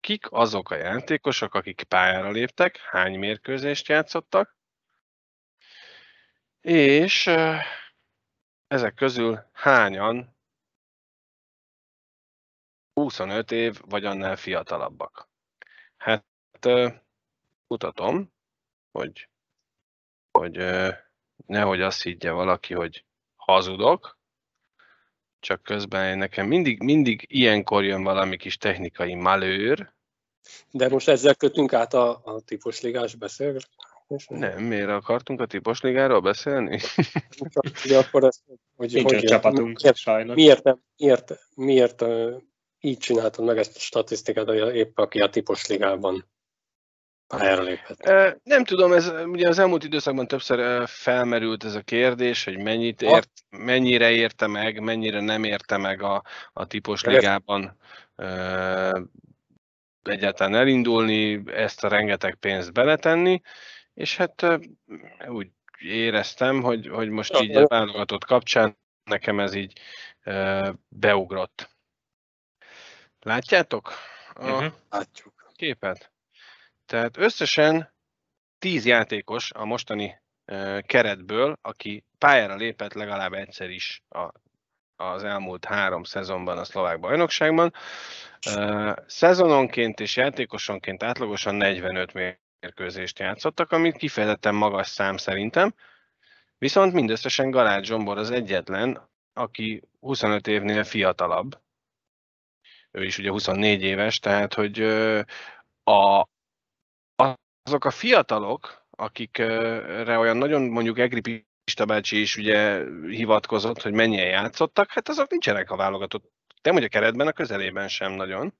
kik azok a játékosok, akik pályára léptek, hány mérkőzést játszottak, és ezek közül hányan 25 év vagy annál fiatalabbak. Hát mutatom, hogy, hogy nehogy azt higgye valaki, hogy hazudok, csak közben nekem mindig, mindig ilyenkor jön valami kis technikai malőr. De most ezzel kötünk át a, a típusligás beszélgetésre? Nem, miért akartunk a típusligáról beszélni? [LAUGHS] Ugye akkor ezt, hogy, Nincs hogy, csapatunk, miért, sajnos. Miért, miért, miért, miért így csináltad meg ezt a statisztikát, hogy épp aki a típusligában pályára léphet? Nem tudom, ez ugye az elmúlt időszakban többször felmerült ez a kérdés, hogy mennyit ért, mennyire érte meg, mennyire nem érte meg a, a típus ligában egyáltalán elindulni, ezt a rengeteg pénzt beletenni, és hát úgy éreztem, hogy, hogy most így a válogatott kapcsán nekem ez így beugrott. Látjátok? A uh-huh. Látjuk. képet? Tehát összesen 10 játékos a mostani keretből, aki pályára lépett legalább egyszer is a, az elmúlt három szezonban a szlovák bajnokságban. Szezononként és játékosonként átlagosan 45 mérkőzést játszottak, amit kifejezetten magas szám szerintem. Viszont mindösszesen Galád Zsombor az egyetlen, aki 25 évnél fiatalabb. Ő is ugye 24 éves, tehát hogy a, azok a fiatalok, akikre olyan nagyon mondjuk Egri Pista bácsi is ugye hivatkozott, hogy mennyien játszottak, hát azok nincsenek a válogatott. Nem, hogy a keretben, a közelében sem nagyon.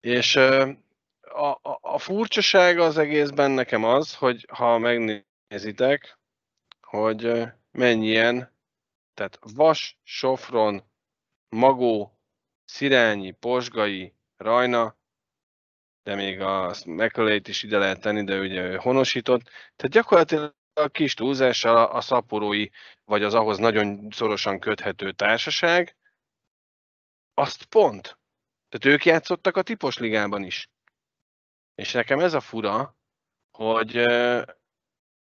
És a, a, a furcsaság az egészben nekem az, hogy ha megnézitek, hogy mennyien, tehát Vas, Sofron, Magó, Szirányi, Posgai, Rajna, de még a mccullough is ide lehet tenni, de ugye ő honosított. Tehát gyakorlatilag a kis túlzással a szaporói, vagy az ahhoz nagyon szorosan köthető társaság, azt pont. Tehát ők játszottak a tipos ligában is. És nekem ez a fura, hogy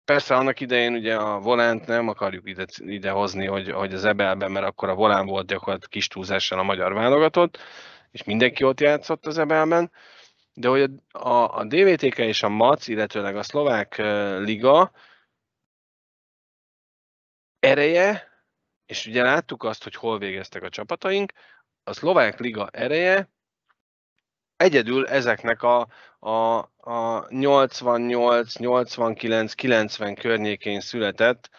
persze annak idején ugye a volánt nem akarjuk ide, ide hozni, hogy, hogy az ebelben, mert akkor a volán volt gyakorlatilag kis túlzással a magyar válogatott, és mindenki ott játszott az ebelben, de hogy a, a DVTK és a MAC, illetőleg a szlovák liga ereje, és ugye láttuk azt, hogy hol végeztek a csapataink, a szlovák liga ereje egyedül ezeknek a, a, a 88, 89, 90 környékén született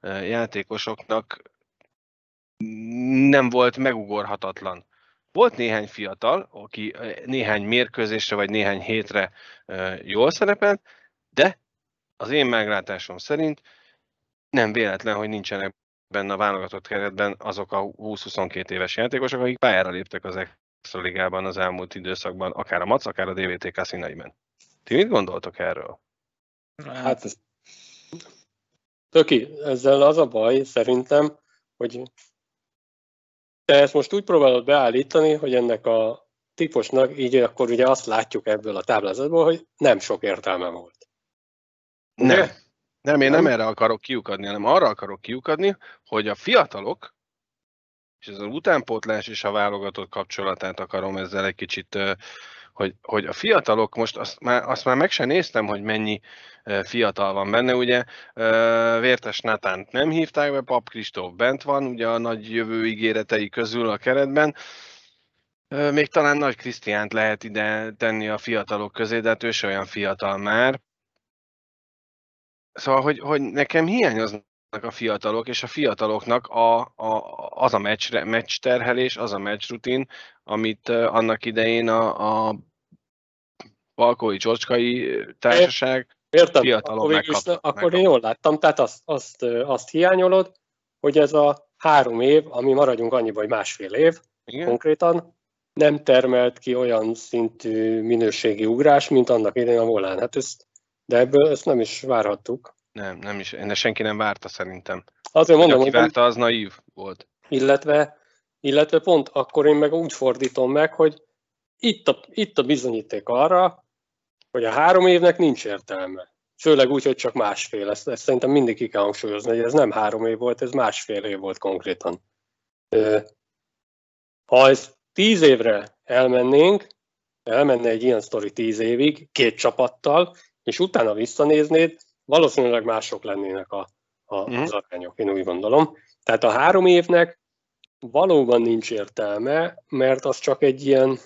játékosoknak nem volt megugorhatatlan. Volt néhány fiatal, aki néhány mérkőzésre vagy néhány hétre jól szerepelt, de az én meglátásom szerint nem véletlen, hogy nincsenek benne a válogatott keretben azok a 20-22 éves játékosok, akik pályára léptek az Ligában az elmúlt időszakban, akár a MAC, akár a DVTK színeiben. Ti mit gondoltok erről? Hát ez... Töki, ezzel az a baj szerintem, hogy te ezt most úgy próbálod beállítani, hogy ennek a típusnak így akkor ugye azt látjuk ebből a táblázatból, hogy nem sok értelme volt. Nem. Nem, én nem, nem erre akarok kiukadni, hanem arra akarok kiukadni, hogy a fiatalok, és ez az utánpótlás és a válogatott kapcsolatát akarom ezzel egy kicsit hogy, hogy a fiatalok, most azt már, azt már meg sem néztem, hogy mennyi fiatal van benne, ugye Vértes Natánt nem hívták be, Pap Kristóf bent van, ugye a nagy jövő ígéretei közül a keretben, még talán Nagy Krisztiánt lehet ide tenni a fiatalok közé, de hát ő olyan fiatal már. Szóval, hogy, hogy nekem hiányoznak a fiatalok, és a fiataloknak a, a, az a meccs, meccs terhelés, az a meccs rutin, amit annak idején a, a Valkói Csocskai társaság Értem, fiatalon akkor, megkap, akkor én jól láttam, tehát azt, azt, azt hiányolod, hogy ez a három év, ami maradjunk annyiba, hogy másfél év Igen? konkrétan, nem termelt ki olyan szintű minőségi ugrás, mint annak idején a Volán. Hát ezt, de ebből ezt nem is várhattuk. Nem, nem is, de senki nem várta szerintem. Azért mondom, hogy várta, az naív volt. Illetve, illetve pont akkor én meg úgy fordítom meg, hogy itt a, itt a bizonyíték arra, hogy a három évnek nincs értelme. Főleg úgy, hogy csak másfél. Ezt, ezt szerintem mindig ki kell hangsúlyozni, hogy ez nem három év volt, ez másfél év volt konkrétan. Ha ez tíz évre elmennénk, elmenne egy ilyen sztori tíz évig, két csapattal, és utána visszanéznéd, valószínűleg mások lennének a, a, az arányok, én úgy gondolom. Tehát a három évnek valóban nincs értelme, mert az csak egy ilyen,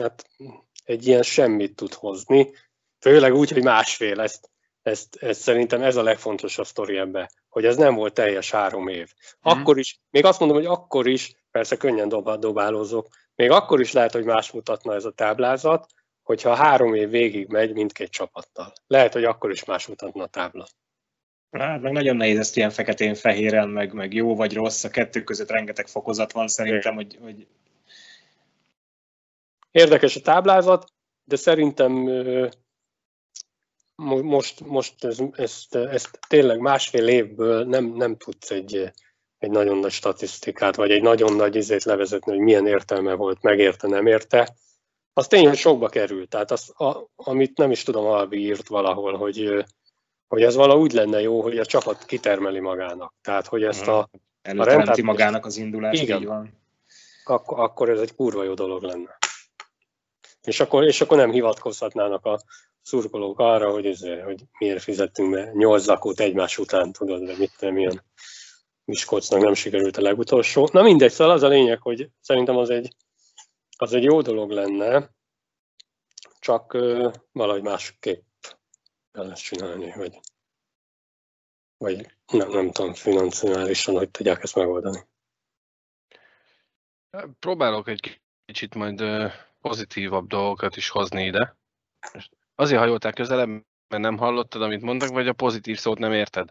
hát egy ilyen semmit tud hozni, főleg úgy, hogy másfél, ezt, ezt, ezt szerintem ez a legfontosabb sztori ebbe, hogy ez nem volt teljes három év. Mhm. Akkor is, még azt mondom, hogy akkor is, persze könnyen dob, dobálózok, még akkor is lehet, hogy más mutatna ez a táblázat, hogyha három év végig megy mindkét csapattal. Lehet, hogy akkor is más mutatna a tábla. Hát meg nagyon nehéz ezt ilyen feketén-fehéren, meg, meg jó vagy rossz, a kettő között rengeteg fokozat van szerintem, hogy, hogy... Érdekes a táblázat, de szerintem most, most ez, ezt, ezt tényleg másfél évből nem, nem tudsz egy, egy nagyon nagy statisztikát, vagy egy nagyon nagy izét levezetni, hogy milyen értelme volt, megérte, nem érte. Az tény, hogy sokba került. Tehát az, a, amit nem is tudom, Albi írt valahol, hogy, hogy ez valahogy lenne jó, hogy a csapat kitermeli magának. Tehát, hogy ezt a, mhm. a rendtárt, magának az indulást, igen, így van. Akkor, akkor ez egy kurva jó dolog lenne. És akkor, és akkor nem hivatkozhatnának a szurkolók arra, hogy, ez, hogy miért fizettünk be nyolc zakót egymás után, tudod, de mit nem ilyen Miskolcnak nem sikerült a legutolsó. Na mindegy, szóval az a lényeg, hogy szerintem az egy, az egy jó dolog lenne, csak uh, valahogy másképp el ezt csinálni, vagy, vagy nem, nem tudom, financiálisan, hogy tudják ezt megoldani. Próbálok egy kicsit majd pozitívabb dolgokat is hozni ide. Azért hajoltál közelebb, mert nem hallottad, amit mondtak, vagy a pozitív szót nem érted?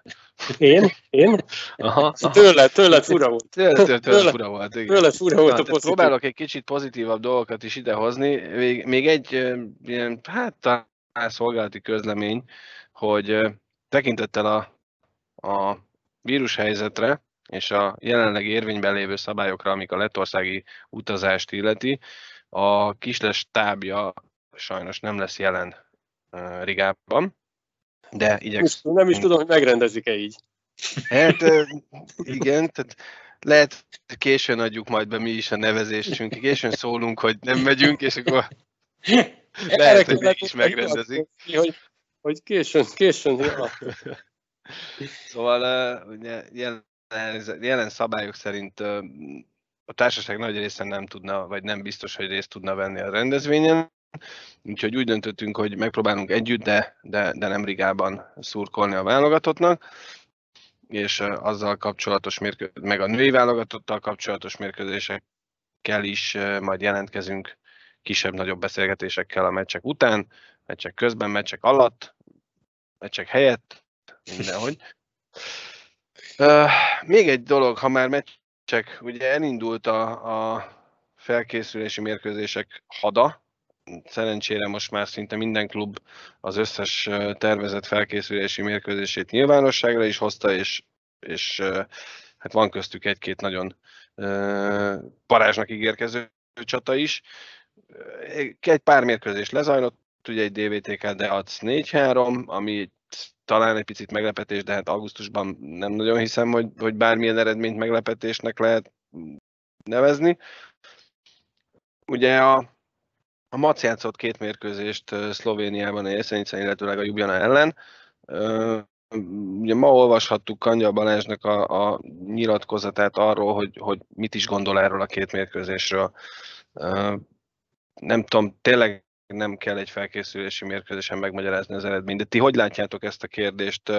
Én? Én? Aha, aha. Tőle, tőle fura volt. Tőle, tőle, tőle fura volt, igen. Tőle fura volt Na, a pozitív. Próbálok egy kicsit pozitívabb dolgokat is idehozni. Még, még egy ilyen, hát talán szolgálati közlemény, hogy tekintettel a, a vírushelyzetre, és a jelenleg érvényben lévő szabályokra, amik a letországi utazást illeti, a kisles tábja sajnos nem lesz jelen Rigában, de igyekszünk. Nem is tudom, hogy megrendezik-e így. Hát igen, tehát lehet későn adjuk majd be mi is a nevezésünk, későn szólunk, hogy nem megyünk, és akkor [LAUGHS] lehet, hogy mi is megrendezik. Hogy, hogy későn, későn. Ja. Szóval ugye, jelen, jelen szabályok szerint a társaság nagy része nem tudna, vagy nem biztos, hogy részt tudna venni a rendezvényen, Úgyhogy úgy döntöttünk, hogy megpróbálunk együtt, de, de, de nem Rigában szurkolni a válogatottnak, és azzal kapcsolatos mérkőzés, meg a női válogatottal kapcsolatos mérkőzésekkel is majd jelentkezünk kisebb-nagyobb beszélgetésekkel a meccsek után, meccsek közben, meccsek alatt, meccsek helyett, mindenhogy. Még egy dolog, ha már meccsek, ugye elindult a, a felkészülési mérkőzések hada, szerencsére most már szinte minden klub az összes tervezett felkészülési mérkőzését nyilvánosságra is hozta, és, és hát van köztük egy-két nagyon parázsnak ígérkező csata is. Egy pár mérkőzés lezajlott, ugye egy DVTK Deac 4-3, ami talán egy picit meglepetés, de hát augusztusban nem nagyon hiszem, hogy, hogy bármilyen eredményt meglepetésnek lehet nevezni. Ugye a A Mac játszott két mérkőzést Szlovéniában, Jeszenicen, illetőleg a Ljubljana ellen. Ugye ma olvashattuk Kanya Balázsnak a, a nyilatkozatát arról, hogy, hogy mit is gondol erről a két mérkőzésről. Nem tudom, tényleg nem kell egy felkészülési mérkőzésen megmagyarázni az eredményt, de ti hogy látjátok ezt a kérdést?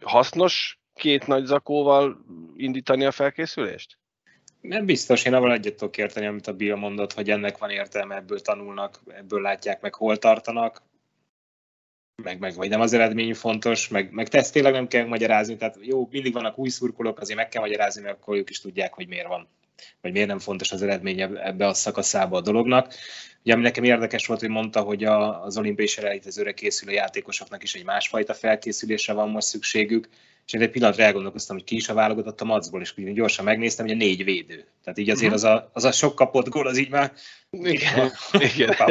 Hasznos két nagy zakóval indítani a felkészülést? Nem biztos, én avval egyet tudok érteni, amit a Bill mondott, hogy ennek van értelme, ebből tanulnak, ebből látják meg, hol tartanak, meg, meg vagy nem az eredmény fontos, meg, meg ezt tényleg nem kell magyarázni, tehát jó, mindig vannak új szurkolók, azért meg kell magyarázni, mert akkor ők is tudják, hogy miért van, vagy miért nem fontos az eredmény ebbe a szakaszába a dolognak. Ugye, ami nekem érdekes volt, hogy mondta, hogy a, az olimpiai selejtezőre készülő játékosoknak is egy másfajta felkészülésre van most szükségük, és én egy pillanatra elgondolkoztam, hogy ki is a válogatott a macból, és úgy gyorsan megnéztem, hogy a négy védő. Tehát így azért mhm. az a, az a sok kapott gól, az így már... Igen, igen. [LAUGHS]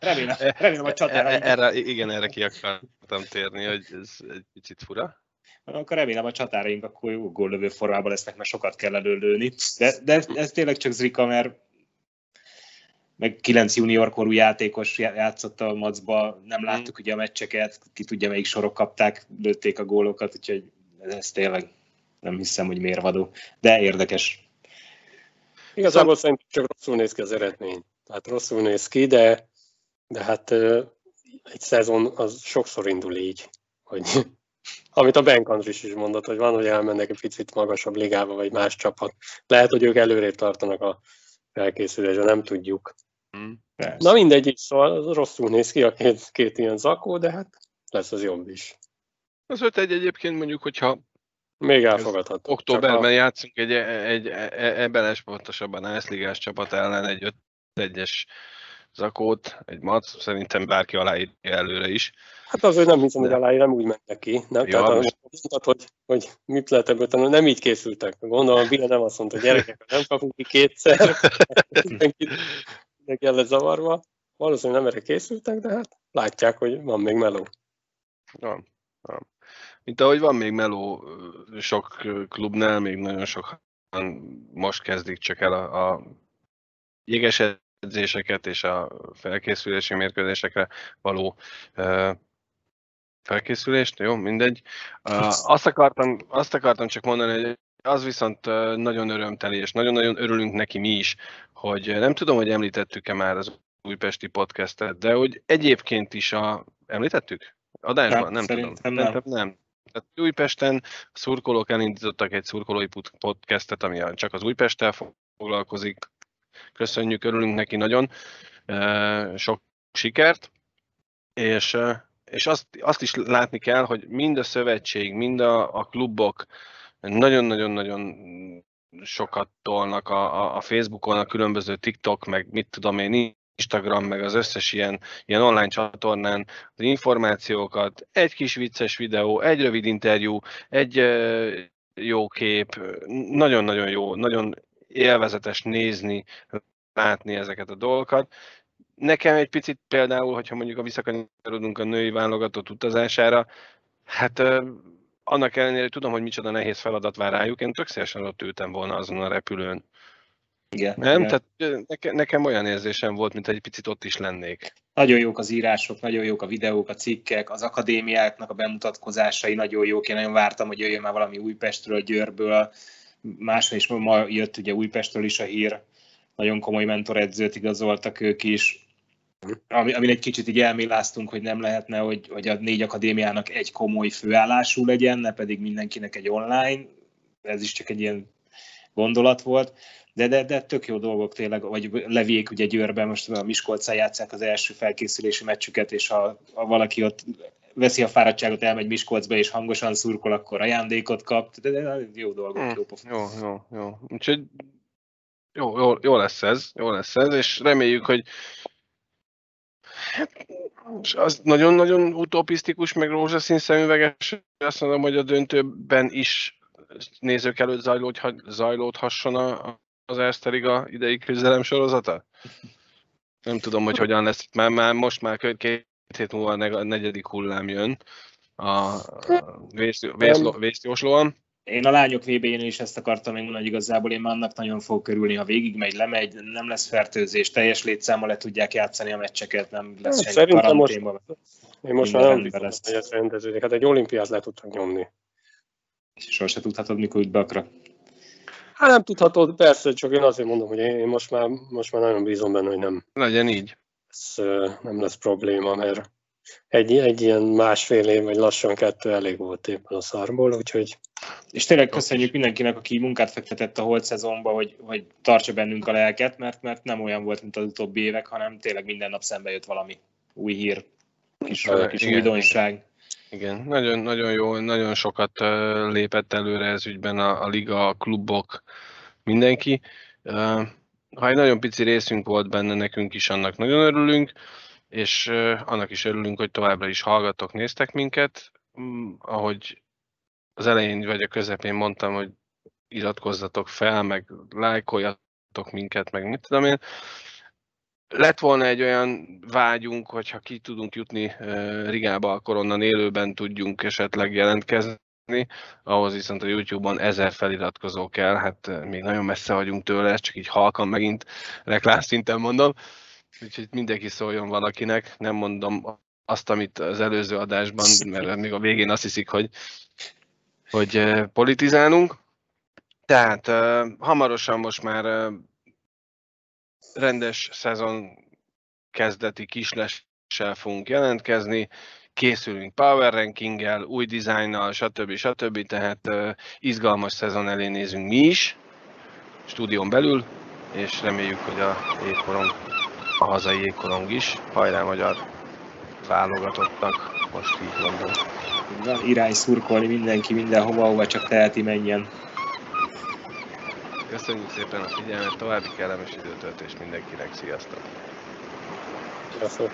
remélem, remélem a csatára... E, erre, igen, erre ki akartam térni, hogy ez egy picit fura. Akkor remélem a csatáraink akkor jó góllövő formában lesznek, mert sokat kell előlőni. De, de ez tényleg csak Zrika, mert meg kilenc junior korú játékos játszott a macba, nem láttuk ugye a meccseket, ki tudja melyik sorok kapták, lőtték a gólokat, úgyhogy ez tényleg nem hiszem, hogy mérvadó, de érdekes. Igazából szerintem csak rosszul néz ki az eredmény. Tehát rosszul néz ki, de, de hát egy szezon az sokszor indul így, hogy [LAUGHS] amit a Ben Andris is mondott, hogy van, hogy elmennek egy picit magasabb ligába, vagy más csapat. Lehet, hogy ők előrébb tartanak a felkészülésre, nem tudjuk. Mm, Na mindegy, így szóval rosszul néz ki a két, két ilyen zakó, de hát lesz az jobb is. Az 5 egy egyébként mondjuk, hogyha még elfogadható. Októberben a... játszunk egy, egy, egy ebben pontosabban Ászligás csapat ellen egy 5 1 zakót, egy mac, szerintem bárki aláírja előre is. Hát azért nem hiszem, hogy aláír, nem úgy mentek ki. Nem? Ja, Tehát most... mondtad, hogy, hogy mit lehet ebből tanulni, nem így készültek. Gondolom, Billa nem azt mondta, hogy gyerekek, nem kapunk ki kétszer, [LAUGHS] mindenki el lesz zavarva. Valószínűleg nem erre készültek, de hát látják, hogy van még meló. Van, van. Mint ahogy van még meló sok klubnál, még nagyon sokan most kezdik csak el a, a jéges edzéseket és a felkészülési mérkőzésekre való uh, felkészülést, jó, mindegy. Azt, akartam, azt akartam csak mondani, hogy az viszont nagyon örömteli, és nagyon-nagyon örülünk neki mi is, hogy nem tudom, hogy említettük-e már az újpesti podcastet, de hogy egyébként is a... Említettük? Adásban? Nem, nem tudom. Nem. nem. nem. Tehát Újpesten a szurkolók elindítottak egy szurkolói podcastet, ami csak az Újpesttel foglalkozik. Köszönjük, örülünk neki nagyon. Sok sikert. És, és azt, azt is látni kell, hogy mind a szövetség, mind a, a klubok nagyon-nagyon-nagyon sokat tolnak a, a Facebookon, a különböző TikTok, meg mit tudom én, Instagram, meg az összes ilyen, ilyen online csatornán az információkat, egy kis vicces videó, egy rövid interjú, egy jó kép, nagyon-nagyon jó, nagyon élvezetes nézni, látni ezeket a dolgokat. Nekem egy picit például, hogyha mondjuk a visszakanyarodunk a női válogatott utazására, hát annak ellenére, hogy tudom, hogy micsoda nehéz feladat vár rájuk, én tök szívesen ott ültem volna azon a repülőn. Igen, nem? Igen. Tehát nekem, nekem olyan érzésem volt, mint egy picit ott is lennék. Nagyon jók az írások, nagyon jók a videók, a cikkek, az akadémiáknak a bemutatkozásai nagyon jók. Én nagyon vártam, hogy jöjjön már valami Újpestről, Győrből. Máson is ma jött ugye Újpestről is a hír. Nagyon komoly mentoredzőt igazoltak ők is ami, amin egy kicsit így elméláztunk, hogy nem lehetne, hogy, hogy a négy akadémiának egy komoly főállású legyen, ne pedig mindenkinek egy online. Ez is csak egy ilyen gondolat volt. De, de, de tök jó dolgok tényleg, vagy leviék ugye Győrben, most a Miskolcán játszák az első felkészülési meccsüket, és ha, ha valaki ott veszi a fáradtságot, elmegy Miskolcba, és hangosan szurkol, akkor ajándékot kap. De, de, de jó dolgok, hmm, jó pofa. Jó, jó, jó. Úgyhogy jó, jó, jó lesz ez, jó lesz ez, és reméljük, hogy Hát, az nagyon-nagyon utopisztikus, meg rózsaszín szemüveges, azt mondom, hogy a döntőben is nézők előtt zajlódha, zajlódhasson a, az Erste idei küzdelem sorozata? Nem tudom, hogy hogyan lesz. Már, már most már két hét múlva a negyedik hullám jön a, a vészjóslóan. Én a lányok vb én is ezt akartam megmondani, hogy igazából én már annak nagyon fog körülni, ha végig megy, lemegy, nem lesz fertőzés, teljes létszámmal le tudják játszani a meccseket, nem lesz Hát, senki szerintem most- karanténban. Én most már nem lesz. hogy ez rendeződik. Hát egy olimpiát le tudtak nyomni. Sose tudhatod, mikor úgy beakra. Hát nem tudhatod, persze, csak én azért mondom, hogy én most már, most már nagyon bízom benne, hogy nem, Legyen így. ö, nem lesz probléma, mert egy, egy ilyen másfél év, vagy lassan kettő elég volt éppen a szarból, úgyhogy És tényleg köszönjük mindenkinek, aki munkát fektetett a holt szezonba, hogy, hogy tartsa bennünk a lelket, mert, mert nem olyan volt, mint az utóbbi évek, hanem tényleg minden nap szembe jött valami új hír, kis, Igen, kis igen. újdonság. Igen, nagyon, nagyon jó, nagyon sokat lépett előre ez ügyben a, a liga, a klubok, mindenki. Ha egy nagyon pici részünk volt benne, nekünk is annak nagyon örülünk, és annak is örülünk, hogy továbbra is hallgatok, néztek minket. Mm, Ahogy az elején vagy a közepén mondtam, hogy iratkozzatok fel, meg lájkoljatok minket, meg mit tudom én. Lett volna egy olyan vágyunk, hogyha ki tudunk jutni Rigába, akkor onnan élőben tudjunk esetleg jelentkezni. Ahhoz viszont a YouTube-on ezer feliratkozó kell, hát még nagyon messze vagyunk tőle, ezt csak így halkan megint reklámszinten mondom. Úgyhogy mindenki szóljon valakinek, nem mondom azt, amit az előző adásban, mert még a végén azt hiszik, hogy, hogy ö, politizálunk. Tehát ö, hamarosan most már ö, rendes szezon kezdeti kislessel fogunk jelentkezni, készülünk power rankinggel, új dizájnnal, stb. stb. Tehát izgalmas szezon elé nézünk mi is, stúdión belül, és reméljük, hogy a jégkorong, a hazai jégkorong is, hajrá magyar válogatottnak, most így mondom. Van irány szurkolni mindenki mindenhova, ahova csak teheti menjen. Köszönjük szépen a figyelmet, további kellemes időtöltést mindenkinek, sziasztok! sziasztok!